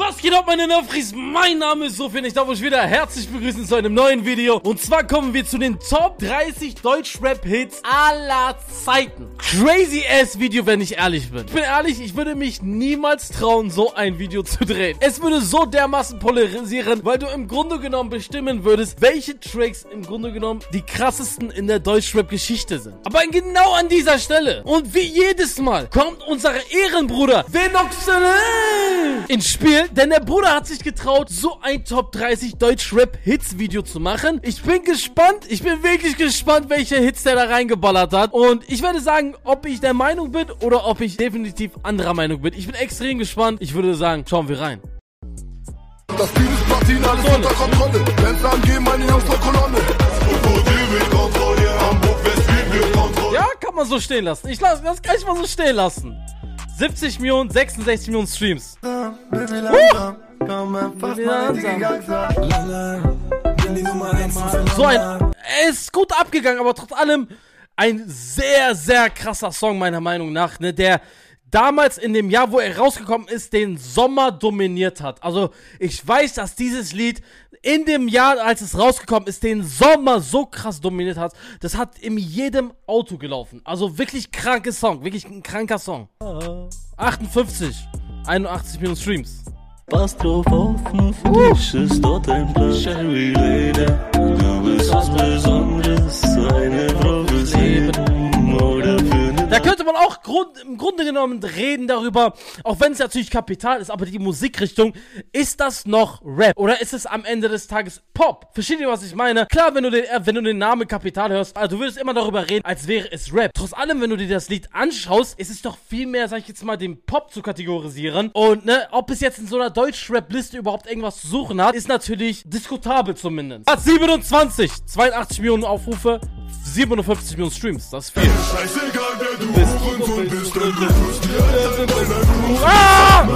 Was geht ab, meine Nerfries? Mein Name ist Sofian. Ich darf euch wieder herzlich begrüßen zu einem neuen Video. Und zwar kommen wir zu den Top 30 Deutschrap-Hits aller Zeiten. Crazy ass Video, wenn ich ehrlich bin. Ich bin ehrlich, ich würde mich niemals trauen, so ein Video zu drehen. Es würde so dermaßen polarisieren, weil du im Grunde genommen bestimmen würdest, welche Tracks im Grunde genommen die krassesten in der Deutschrap-Geschichte sind. Aber genau an dieser Stelle und wie jedes Mal kommt unser Ehrenbruder Venoxele ins Spiel, denn der Bruder hat sich getraut, so ein Top 30 Deutsch-Rap-Hits-Video zu machen. Ich bin gespannt, ich bin wirklich gespannt, welche Hits der da reingeballert hat. Und ich werde sagen, ob ich der Meinung bin oder ob ich definitiv anderer Meinung bin. Ich bin extrem gespannt. Ich würde sagen, schauen wir rein. Das Team ist Platin, alles So. unter Kontrolle. Wenn's angehen, meine Jungs zur Kolonne. Krokodil mit Kontrolle, Hamburg, West, mit Kontrolle. Ja, kann man so stehen lassen. Ich lasse das kann ich mal so stehen lassen. 70 Millionen, 66 Millionen Streams. So ein. Er ist gut abgegangen, aber trotz allem ein sehr, sehr krasser Song, meiner Meinung nach, ne, der damals in dem Jahr, wo er rausgekommen ist, den Sommer dominiert hat. Also, ich weiß, dass dieses Lied in dem Jahr, als es rausgekommen ist, den Sommer so krass dominiert hat. Das hat in jedem Auto gelaufen. Also wirklich krankes Song, wirklich ein kranker Song. 58, 81 Millionen Streams. Pass drauf offen, für dich ist dort ein Platz, Cherry Lady. Du bist was Besonderes, eine Prophezie. Oder für eine Da könnte man auch Grund, im Grunde genommen reden darüber, auch wenn es natürlich Kapital ist, aber die Musikrichtung, ist das noch Rap? Oder ist es am Ende des Tages Pop? Versteht ihr, was ich meine? Klar, wenn du den, äh, wenn du den Namen Kapital hörst, also du würdest immer darüber reden, als wäre es Rap. Trotz allem, wenn du dir das Lied anschaust, ist es doch viel mehr, sag ich jetzt mal, den Pop zu kategorisieren. Und, ne, ob es jetzt in so einer Deutsch-Rap-Liste überhaupt irgendwas zu suchen hat, ist natürlich diskutabel zumindest. Platz 27, 82 Millionen Aufrufe, 57 Millionen Streams, das ist viel. Scheißegal, wer du Hurensohn bist, denn du wirst dir Alter in deiner Crew. Ah!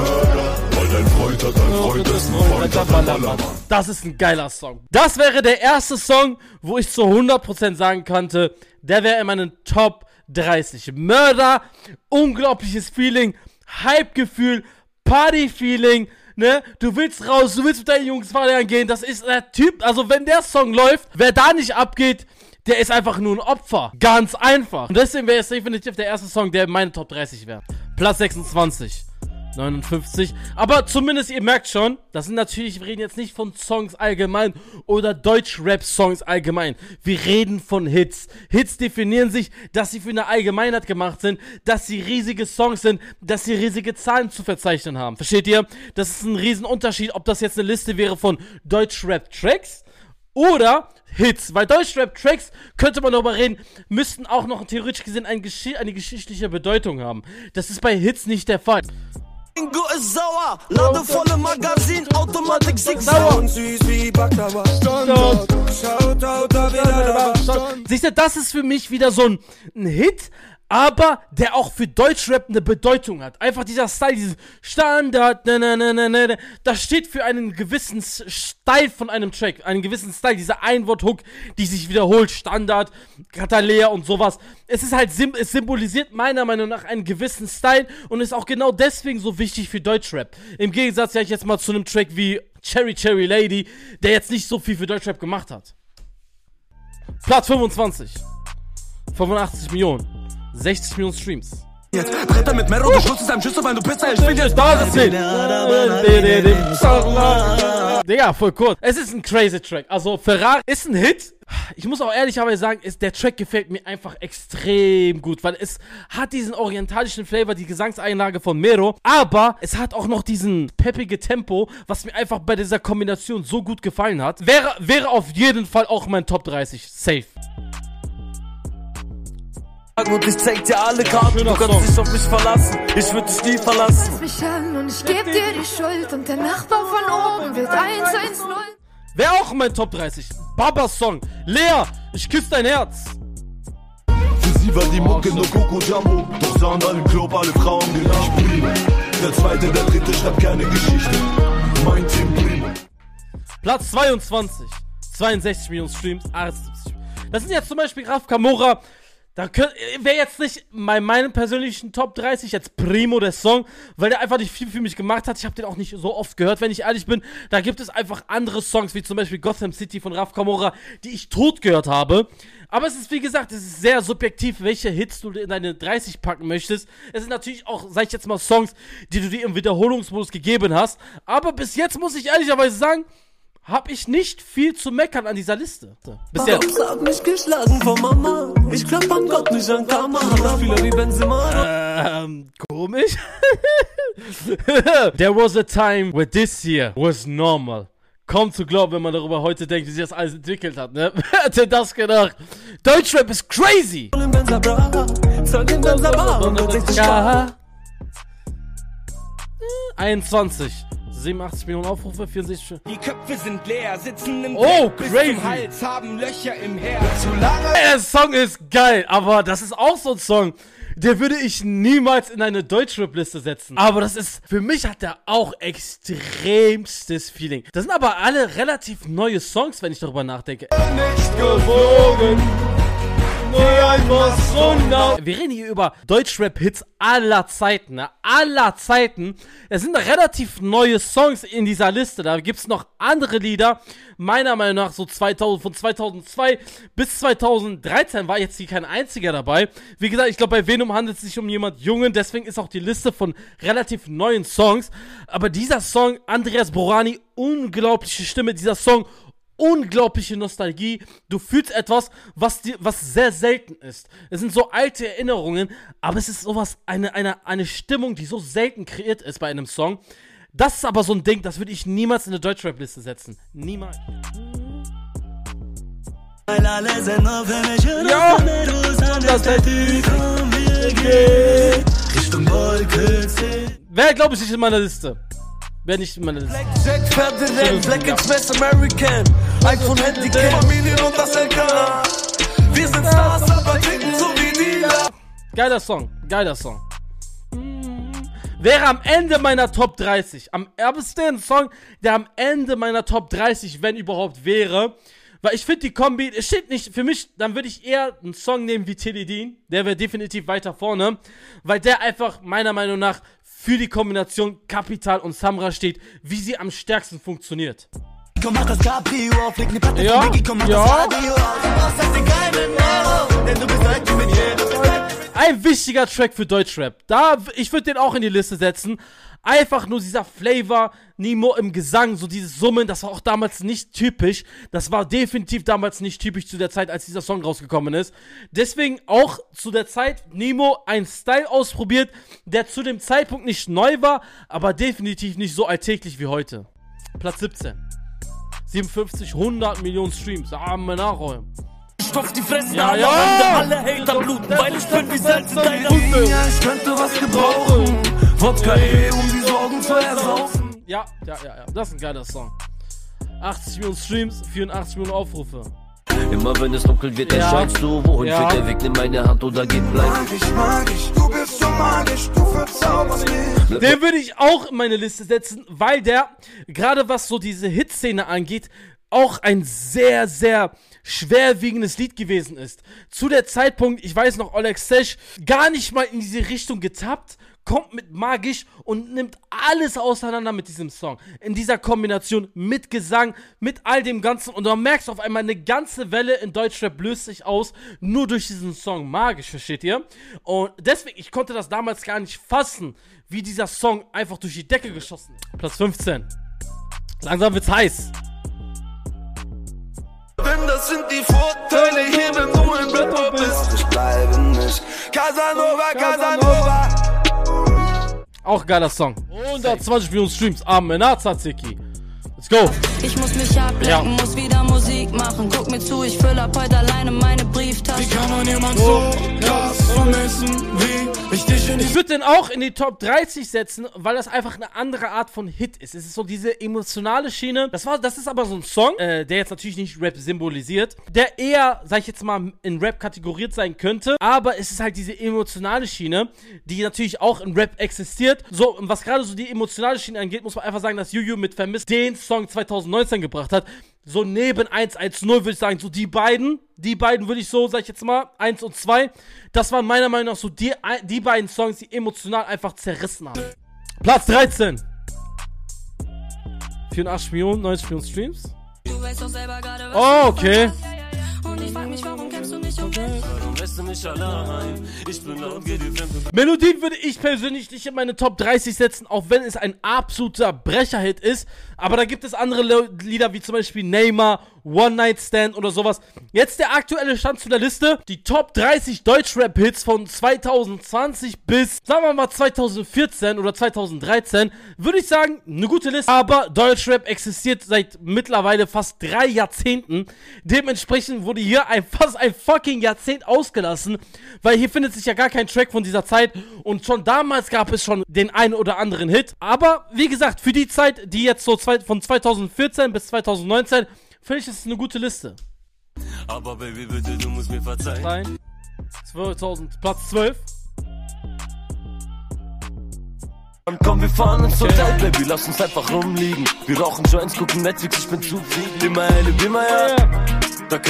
Weil dein Freund hat dein Freund ist ein Freund hat ein Ballermann. Das ist ein geiler Song. Das wäre der erste Song, wo ich zu 100% sagen könnte, der wäre in meinen Top 30. Mörder, unglaubliches Feeling, Hype-Gefühl, Party-Feeling, ne? Du willst raus, du willst mit deinen Jungs feiern gehen. Das ist der Typ, also wenn der Song läuft, wer da nicht abgeht, der ist einfach nur ein Opfer. Ganz einfach. Und deswegen wäre es definitiv der erste Song, der in meine Top 30 wäre. Platz 26. 59. Aber zumindest ihr merkt schon, das sind natürlich, wir reden jetzt nicht von Songs allgemein oder Deutsch-Rap-Songs allgemein. Wir reden von Hits. Hits definieren sich, dass sie für eine Allgemeinheit gemacht sind, dass sie riesige Songs sind, dass sie riesige Zahlen zu verzeichnen haben. Versteht ihr? Das ist ein Riesenunterschied, ob das jetzt eine Liste wäre von Deutsch-Rap-Tracks oder Hits. Weil Deutschrap-Tracks, könnte man darüber reden, müssten auch noch theoretisch gesehen ein Gesch eine geschichtliche Bedeutung haben. Das ist bei Hits nicht der Fall. Ingo ist sauer, ladevolle Magazin, Automatik Sauer. Siehst du, das ist für mich wieder so ein, ein Hit, aber der auch für Deutschrap eine Bedeutung hat. Einfach dieser Style, dieses Standard, ne, ne, ne, ne, ne, das steht für einen gewissen Style von einem Track, einen gewissen Style, dieser Einwort-Hook, die sich wiederholt, Standard, Katalea und sowas. Es ist halt, es symbolisiert meiner Meinung nach einen gewissen Style und ist auch genau deswegen so wichtig für Deutschrap. Im Gegensatz, ja, ich jetzt mal zu einem Track wie Cherry Cherry Lady, der jetzt nicht so viel für Deutschrap gemacht hat. Platz 25. 85 Millionen. 60 Millionen Streams. Jetzt Bretter mit Mero, du schützt deinem Schüssel, wenn du isst. Ich bin da, das Digga, voll kurz. Es ist ein crazy Track. Also, Ferrari ist ein Hit. Ich muss auch ehrlicherweise sagen, ist, der Track gefällt mir einfach extrem gut, weil es hat diesen orientalischen Flavor, die Gesangseinlage von Mero, aber es hat auch noch diesen peppige Tempo, was mir einfach bei dieser Kombination so gut gefallen hat. Wäre, wäre auf jeden Fall auch mein Top 30. Safe. Und ich zeig dir alle Karten, du kannst dich auf mich verlassen. Ich würd dich nie verlassen. mich an und ich geb dir die Schuld und der Nachbar von oben wird 110. Wäre auch mein Top 30. Babas Song. Lea, ich küsse dein Herz. Für sie war die Mucke nur Coco Jumbo. Doch sahen alle im Club alle Frauen gleich Primo. Der zweite, der dritte schreibt keine Geschichte. Mein Team Primo. Platz 22. 62 Millionen Streams, 78. Das sind jetzt zum Beispiel Raf Kamora. Da wäre jetzt nicht bei meinem persönlichen Top 30 jetzt Primo der Song, weil der einfach nicht viel für mich gemacht hat. Ich habe den auch nicht so oft gehört, wenn ich ehrlich bin. Da gibt es einfach andere Songs, wie zum Beispiel Gotham City von Raf Kamora, die ich tot gehört habe. Aber es ist, wie gesagt, es ist sehr subjektiv, welche Hits du in deine 30 packen möchtest. Es sind natürlich auch, sag ich jetzt mal, Songs, die du dir im Wiederholungsmodus gegeben hast. Aber bis jetzt muss ich ehrlicherweise sagen, habe ich nicht viel zu meckern an dieser Liste. Bis jetzt. Mich geschlagen von Mama. Ich glaub an Gott, nicht an Karma. Spieler wie Benzema. Ähm, komisch. There was a time where this year was normal. Kaum zu glauben, wenn man darüber heute denkt, wie sich das alles entwickelt hat, ne? Wer hätte das gedacht? Deutschrap ist crazy! Ja. 21. 87 Millionen Aufrufe, 64. Die Köpfe sind leer, sitzen im Oh, Dreck crazy. Hals, haben Löcher im Herz. Der Song ist geil, aber das ist auch so ein Song, der würde ich niemals in eine Deutschrap-Liste setzen. Aber das ist, für mich hat der auch extremstes Feeling. Das sind aber alle relativ neue Songs, wenn ich darüber nachdenke. Nicht gewogen. Wir reden hier über Deutschrap-Hits aller Zeiten, ne? aller Zeiten. Es sind relativ neue Songs in dieser Liste. Da gibt es noch andere Lieder. Meiner Meinung nach so 2000, von 2002 bis 2013 war jetzt hier kein einziger dabei. Wie gesagt, ich glaube, bei Venom handelt es sich um jemand Jungen. Deswegen ist auch die Liste von relativ neuen Songs. Aber dieser Song, Andreas Borani, unglaubliche Stimme. Dieser Song, unglaubliche Nostalgie. Du fühlst etwas, was dir, was sehr selten ist. Es sind so alte Erinnerungen, aber es ist sowas, eine, eine, eine Stimmung, die so selten kreiert ist bei einem Song. Das ist aber so ein Ding, das würde ich niemals in eine Deutschrap-Liste setzen. Niemals. Ja, das Richtung Wolke 10. Wer glaube ich nicht in meiner Liste? Wer nicht in meiner Liste? Jack fährt direkt, Black Express American. iPhone Handicap, Familien und das LKA. Wir sind Stars, aber ticken so wie die. Geiler Song, geiler Song. Wäre am Ende meiner Top 30. Am erbsten Song, der am Ende meiner Top 30, wenn überhaupt, wäre. Weil ich finde die Kombi, es steht nicht, für mich, dann würde ich eher einen Song nehmen wie Tilly Dean. Der wäre definitiv weiter vorne. Weil der einfach meiner Meinung nach für die Kombination Kapital und Samra steht, wie sie am stärksten funktioniert. Ja, ja. das Radio aus. Du brauchst das den geilen Euro, denn du bist alt wie mit jedem. Ein wichtiger Track für Deutschrap. Da, ich würde den auch in die Liste setzen. Einfach nur dieser Flavor, Nemo im Gesang, so dieses Summen, das war auch damals nicht typisch. Das war definitiv damals nicht typisch zu der Zeit, als dieser Song rausgekommen ist. Deswegen auch zu der Zeit Nemo einen Style ausprobiert, der zu dem Zeitpunkt nicht neu war, aber definitiv nicht so alltäglich wie heute. Platz 17. 57, 100 Millionen Streams. Ah, mal nachräumen. Stopf die Fresse, Ja, alle ja. Hunde, alle Hater bluten, weil ich bin wie Salz in deiner Hunde. Ja, ich könnte was gebrauchen. Wodka eh, um die Sorgen zu ersaufen. Ja, ja, ja, ja. Das ist ein geiler Song. 80 Millionen Streams, 84 Millionen Aufrufe. Immer wenn es dunkel wird, dann Ja. du. Wohin Ja. führt der Weg? Nimm meine Hand oder geh bleib. Magisch, magisch, du bist so magisch, du verzauberst mich. Den würde ich auch in meine Liste setzen, weil der, gerade was so diese Hitszene angeht, auch ein sehr, sehr schwerwiegendes Lied gewesen ist. Zu der Zeitpunkt, ich weiß noch, Oleg Sesh gar nicht mal in diese Richtung getappt, kommt mit magisch und nimmt alles auseinander mit diesem Song. In dieser Kombination mit Gesang, mit all dem Ganzen. Und du merkst auf einmal, eine ganze Welle in Deutschrap löst sich aus, nur durch diesen Song magisch, versteht ihr? Und deswegen, ich konnte das damals gar nicht fassen, wie dieser Song einfach durch die Decke geschossen ist. Platz 15. Langsam wird's heiß. Denn das sind die Vorteile hier, wenn du ein Rapper bist. Ich bleibe nicht. Casanova, Casanova. Auch geiler Song. 120 Millionen Streams. Amen. Tzatziki. Let's go. Ich muss mich ablenken, Ja. muss wieder Musik machen. Guck mir zu, ich fülle ab heute alleine meine Brieftasche. Kann man jemand so krass vermissen wie ich dich in die Ich würde den auch in die Top 30 setzen, weil das einfach eine andere Art von Hit ist. Es ist so diese emotionale Schiene. Das, war, das ist aber so ein Song, äh, der jetzt natürlich nicht Rap symbolisiert, der eher, sag ich jetzt mal, in Rap kategoriert sein könnte. Aber es ist halt diese emotionale Schiene, die natürlich auch in Rap existiert. So, und was gerade so die emotionale Schiene angeht, muss man einfach sagen, dass Juju mit Vermisst den Song 2019 gebracht hat. So neben 110 würde ich sagen, so die beiden, die beiden würde ich so, sag ich jetzt mal, 1 und 2, das waren meiner Meinung nach so die, die beiden Songs, die emotional einfach zerrissen haben. Platz 13. 84 Millionen, 90 Millionen Streams. Du weißt doch selber gerade, was Oh, okay. Und ich frag mich, warum kennst du mich? Warum lässt du mich allein? Ich bin laut, geh dir fremd. Melodien würde ich persönlich nicht in meine Top 30 setzen, auch wenn es ein absoluter Brecherhit ist. Aber da gibt es andere Lieder wie zum Beispiel Neymar, One Night Stand oder sowas. Jetzt der aktuelle Stand zu der Liste. Die Top 30 Deutschrap-Hits von 2020 bis, sagen wir mal, 2014 oder 2013. Würde ich sagen, eine gute Liste. Aber Deutschrap existiert seit mittlerweile fast drei Jahrzehnten. Dementsprechend wurde hier ein, fast ein fucking Jahrzehnt ausgelassen. Weil hier findet sich ja gar kein Track von dieser Zeit. Und schon damals gab es schon den einen oder anderen Hit. Aber wie gesagt, für die Zeit, die jetzt so zwei, von 2014 bis 2019, finde ich, ist eine gute Liste. Aber Baby, bitte, du musst mir verzeihen. Nein. 2000, Platz 12. Und komm, wir fahren ins Hotel, Baby, lass uns einfach rumliegen. Wir rauchen Joints, gucken Netflix, ich bin zufrieden. Immer helle, immer ja. Da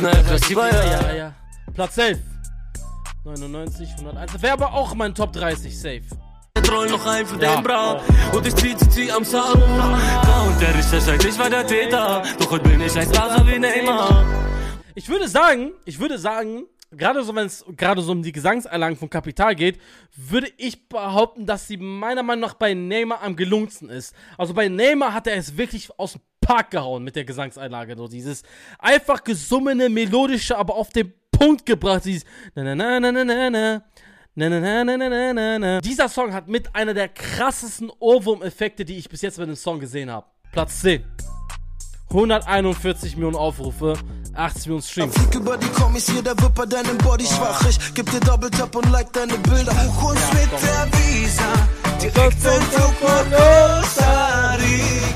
na, aggressiver, ja. Ja, ja. Platz 11. 99, 101. Das wäre aber auch mein Top 30, safe. Troll noch ein für Ja. den Bra. Und ich zieh, zieh, zieh am Saru. Und der Richter sagt, ich war der Täter. Doch heute bin ich ein Star, wie Neymar. Ich würde sagen, ich würde sagen, gerade so, wenn es gerade so um die Gesangseinlagen von Kapital geht, würde ich behaupten, dass sie meiner Meinung nach bei Neymar am gelungensten ist. Also bei Neymar hat er es wirklich aus dem Park gehauen mit der Gesangseinlage. So dieses einfach gesummene, melodische, aber auf den Punkt gebracht. Dieses na na na na na na na. Na, na, na, na, na, na. Dieser Song hat mit einer der krassesten Ohrwurm-Effekte, die ich bis jetzt bei dem Song gesehen habe. Platz 10. 141 Millionen Aufrufe, 80 Millionen Streams. Flieg über die Kommis, jeder wird bei deinem Body schwach. Ich geb dir Double Tap und like deine Bilder. Buch uns mit der Visa. Direkt in Flug nach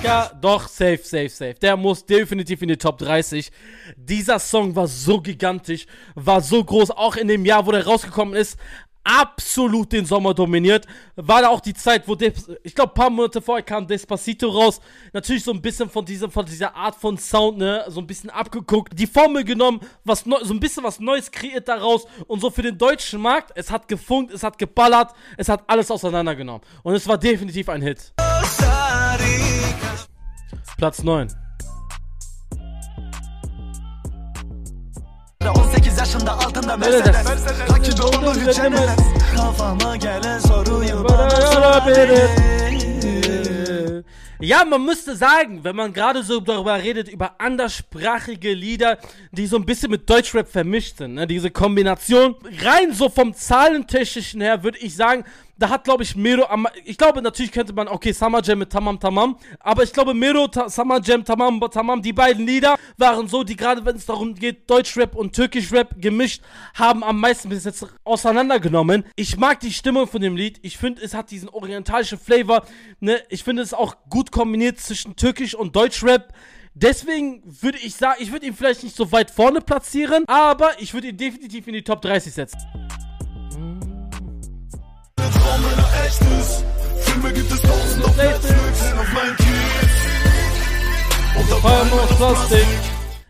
Rica. Doch, safe, safe, safe. Der muss definitiv in die Top 30. Dieser Song war so gigantisch, war so groß, auch in dem Jahr, wo der rausgekommen ist. Absolut den Sommer dominiert. War da auch die Zeit, wo, Des ich glaube, paar Monate vorher kam Despacito raus. Natürlich so ein bisschen von, diesem, von dieser Art von Sound, ne, so ein bisschen abgeguckt. Die Formel genommen, was neu, so ein bisschen was Neues kreiert daraus. Und so für den deutschen Markt, es hat gefunkt, es hat geballert, es hat alles auseinandergenommen. Und es war definitiv ein Hit. Platz 9. Da 18 yaşında altında Mercedes Rakibi onu hiç yenemez Kafama gelen soruyu bana sorabilir Ja, man müsste sagen, wenn man gerade so darüber redet, über anderssprachige Lieder, die so ein bisschen mit Deutschrap vermischt sind, ne? diese Kombination, rein so vom Zahlentechnischen her, würde ich sagen, da hat, glaube ich, Mero am, ich glaube, natürlich könnte man, okay, Summer Jam mit Tamam Tamam, aber ich glaube, Mero, Ta Summer Jam, Tamam Tamam, die beiden Lieder waren so, die gerade, wenn es darum geht, Deutschrap und Türkischrap gemischt, haben am meisten bis jetzt auseinandergenommen. Ich mag die Stimmung von dem Lied, ich finde, es hat diesen orientalischen Flavor, ne, ich finde es auch gut kombiniert zwischen Türkisch und Deutschrap. Deswegen würde ich sagen, ich würde ihn vielleicht nicht so weit vorne platzieren, aber ich würde ihn definitiv in die Top 30 setzen. Echtes. Filme gibt es tausend auf Netflix, auf meinen Kiez. Und auf einmal Plastik.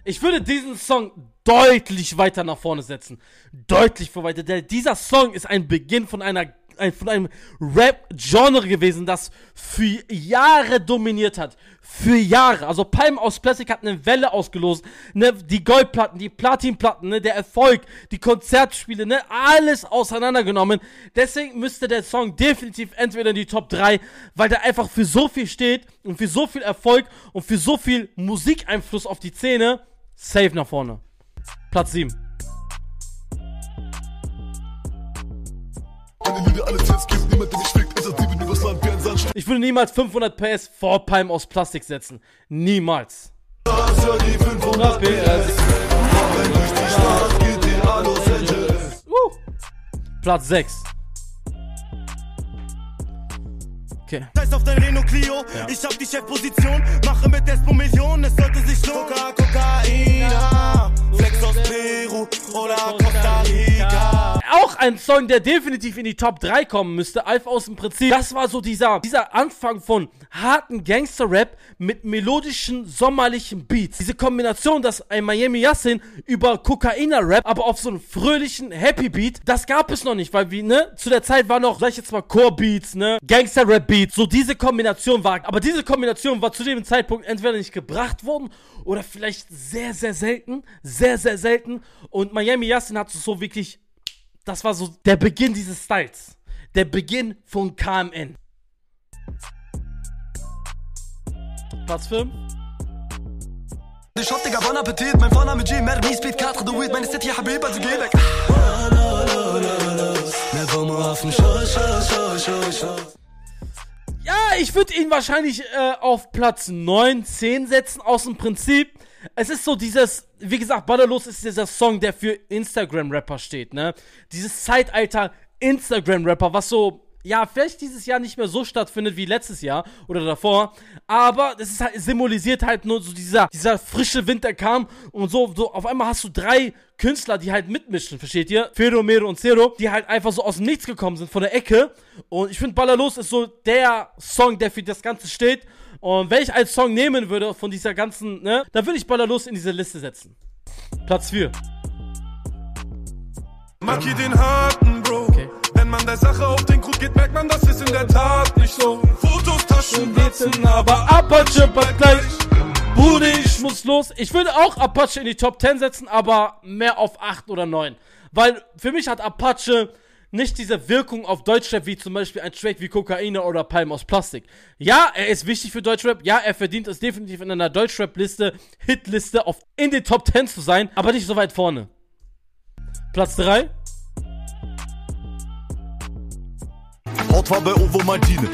Ich würde diesen Song deutlich weiter nach vorne setzen. Deutlich vor weiter. Denn dieser Song ist ein Beginn von einer ein, von einem Rap-Genre gewesen, das für Jahre dominiert hat. Für Jahre. Also Palm aus Plastik hat eine Welle ausgelost. Ne, die Goldplatten, die Platinplatten, ne, der Erfolg, die Konzertspiele, ne, alles auseinandergenommen. Deswegen müsste der Song definitiv entweder in die Top 3, weil der einfach für so viel steht und für so viel Erfolg und für so viel Musikeinfluss auf die Szene. Safe nach vorne. Platz 7. Wenn alle Tests gibt, niemand, der mich fickt, ist das Dieben übers Land wie ein Sandstrand. Ich würde niemals 500 PS vor Palm aus Plastik setzen. Niemals. Das ja die 500 PS. Fahren durch die Stadt, GTA Los Angeles. Uh. Platz 6. Okay. Scheiß auf dein Renault Clio, ich hab die Chefposition, mache mit Despo Millionen, es sollte sich lohnen. Coca, Kokaina, Ein Song, der definitiv in die Top 3 kommen müsste, Alpha aus dem Prinzip. Das war so dieser, dieser Anfang von harten Gangster-Rap mit melodischen, sommerlichen Beats. Diese Kombination, dass ein Miami Yassin über Kokainer-Rap, aber auf so einen fröhlichen Happy-Beat, das gab es noch nicht, weil wie, ne, zu der Zeit war noch, sag ich jetzt mal, Core-Beats, ne, Gangster-Rap-Beats, so diese Kombination war, aber diese Kombination war zu dem Zeitpunkt entweder nicht gebracht worden oder vielleicht sehr, sehr selten, sehr, sehr selten und Miami Yassin hat es so wirklich, das war so der Beginn dieses Styles. Der Beginn von KMN. Platz 5. Ich hab Digga, bon Appetit, mein Vorname G, Mermi, Speed, 4 de Weed, meine City, Habib, also geh weg. Ja, ich würde ihn wahrscheinlich äh, auf Platz 9, 10 setzen, aus dem Prinzip. Es ist so dieses, wie gesagt, Ballerlos ist dieser Song, der für Instagram-Rapper steht, ne? Dieses Zeitalter Instagram-Rapper, was so, ja, vielleicht dieses Jahr nicht mehr so stattfindet wie letztes Jahr oder davor, aber es halt, symbolisiert halt nur so dieser, dieser frische Wind, der kam und so, so, auf einmal hast du drei Künstler, die halt mitmischen, versteht ihr? Fero, Mero und Zero, die halt einfach so aus dem Nichts gekommen sind, von der Ecke und ich finde Ballerlos ist so der Song, der für das Ganze steht und wenn ich als Song nehmen würde von dieser ganzen, ne, dann würde ich Ballerlos in diese Liste setzen. Platz 4. Markier den harten. Wenn man der Sache auf den Grund geht, merkt man, das ist in der Tat nicht so. Fotos, Taschen, Blitzen, aber Apache bald gleich. Bude, ich muss los. Ich würde auch Apache in die Top 10 setzen, aber mehr auf 8 oder 9. Weil für mich hat Apache nicht diese Wirkung auf Deutschrap wie zum Beispiel ein Track wie Kokaine oder Palm aus Plastik. Ja, er ist wichtig für Deutschrap. Ja, er verdient es definitiv in einer Deutschrap-Liste, Hitliste in den Top 10 zu sein, aber nicht so weit vorne. Platz 3. Hautfarbe Ovo Martine.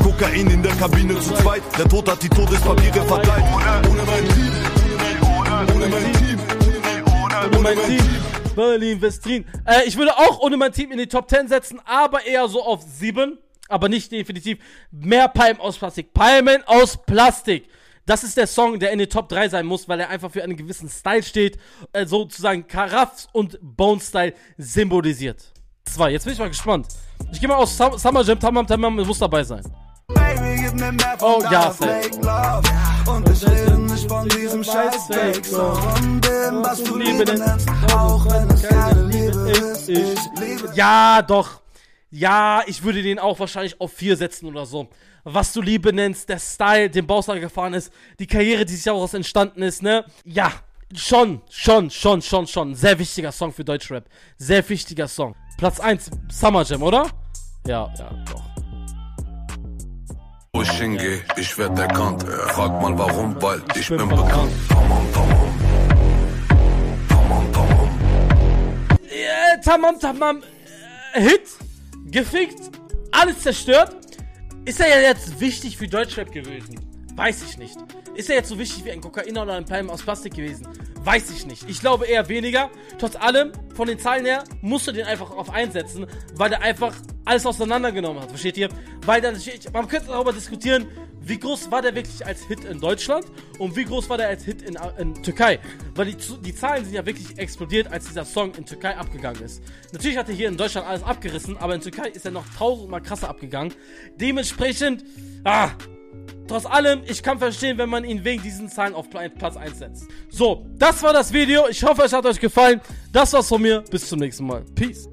Kokain in der Kabine zu zweit. Der Tod hat die Todespapiere verteilt. Ohne mein Team. Ohne mein Team. Ohne mein Team. Berlin, Westrin. Äh, ich würde auch ohne mein Team in die Top 10 setzen, aber eher so auf 7. Aber nicht definitiv mehr Palmen aus Plastik. Palmen aus Plastik. Das ist der Song, der in den Top 3 sein muss, weil er einfach für einen gewissen Style steht. Äh, sozusagen Karaffs und Bone-Style symbolisiert. 2. Jetzt bin ich mal gespannt. Ich gehe mal aus Sum Summer Jam, Tamam Tamam, muss dabei sein. Oh, ja, safe. Und ich rede nicht von diesem scheiß Fake. Von dem, was du Liebe nennst, auch wenn es keine Liebe ist. Ich liebe Ja, doch. Ja, ich würde den auch wahrscheinlich auf 4 setzen oder so. Was du Liebe nennst, der Style, den Baustar gefahren ist, die Karriere, die sich daraus entstanden ist, ne? Ja, schon, schon, schon, schon, schon. Sehr wichtiger Song für Deutschrap. Sehr wichtiger Song. Platz 1, Summer Jam, oder? Ja, ja, doch. Wo ich hingehe, ich werd erkannt. Frag mal warum, weil ich bin bekannt. bekannt. Tamam, tamam. Tamam, tamam. Tamam, tamam. Hit, gefickt, alles zerstört. Ist er ja jetzt wichtig für Deutschrap gewesen? Weiß ich nicht. Ist er jetzt so wichtig wie ein Kokainer oder ein Palm aus Plastik gewesen? Weiß ich nicht. Ich glaube eher weniger. Trotz allem, von den Zahlen her, musst du den einfach auf einsetzen, weil der einfach alles auseinandergenommen hat. Versteht ihr? Weil dann, man könnte darüber diskutieren, wie groß war der wirklich als Hit in Deutschland und wie groß war der als Hit in, in Türkei. Weil die, die Zahlen sind ja wirklich explodiert, als dieser Song in Türkei abgegangen ist. Natürlich hat er hier in Deutschland alles abgerissen, aber in Türkei ist er noch tausendmal krasser abgegangen. Dementsprechend, ah, Trotz allem, ich kann verstehen, wenn man ihn wegen diesen Zahlen auf Pla- Platz 1 setzt. So, das war das Video. Ich hoffe, es hat euch gefallen. Das war's von mir. Bis zum nächsten Mal. Peace.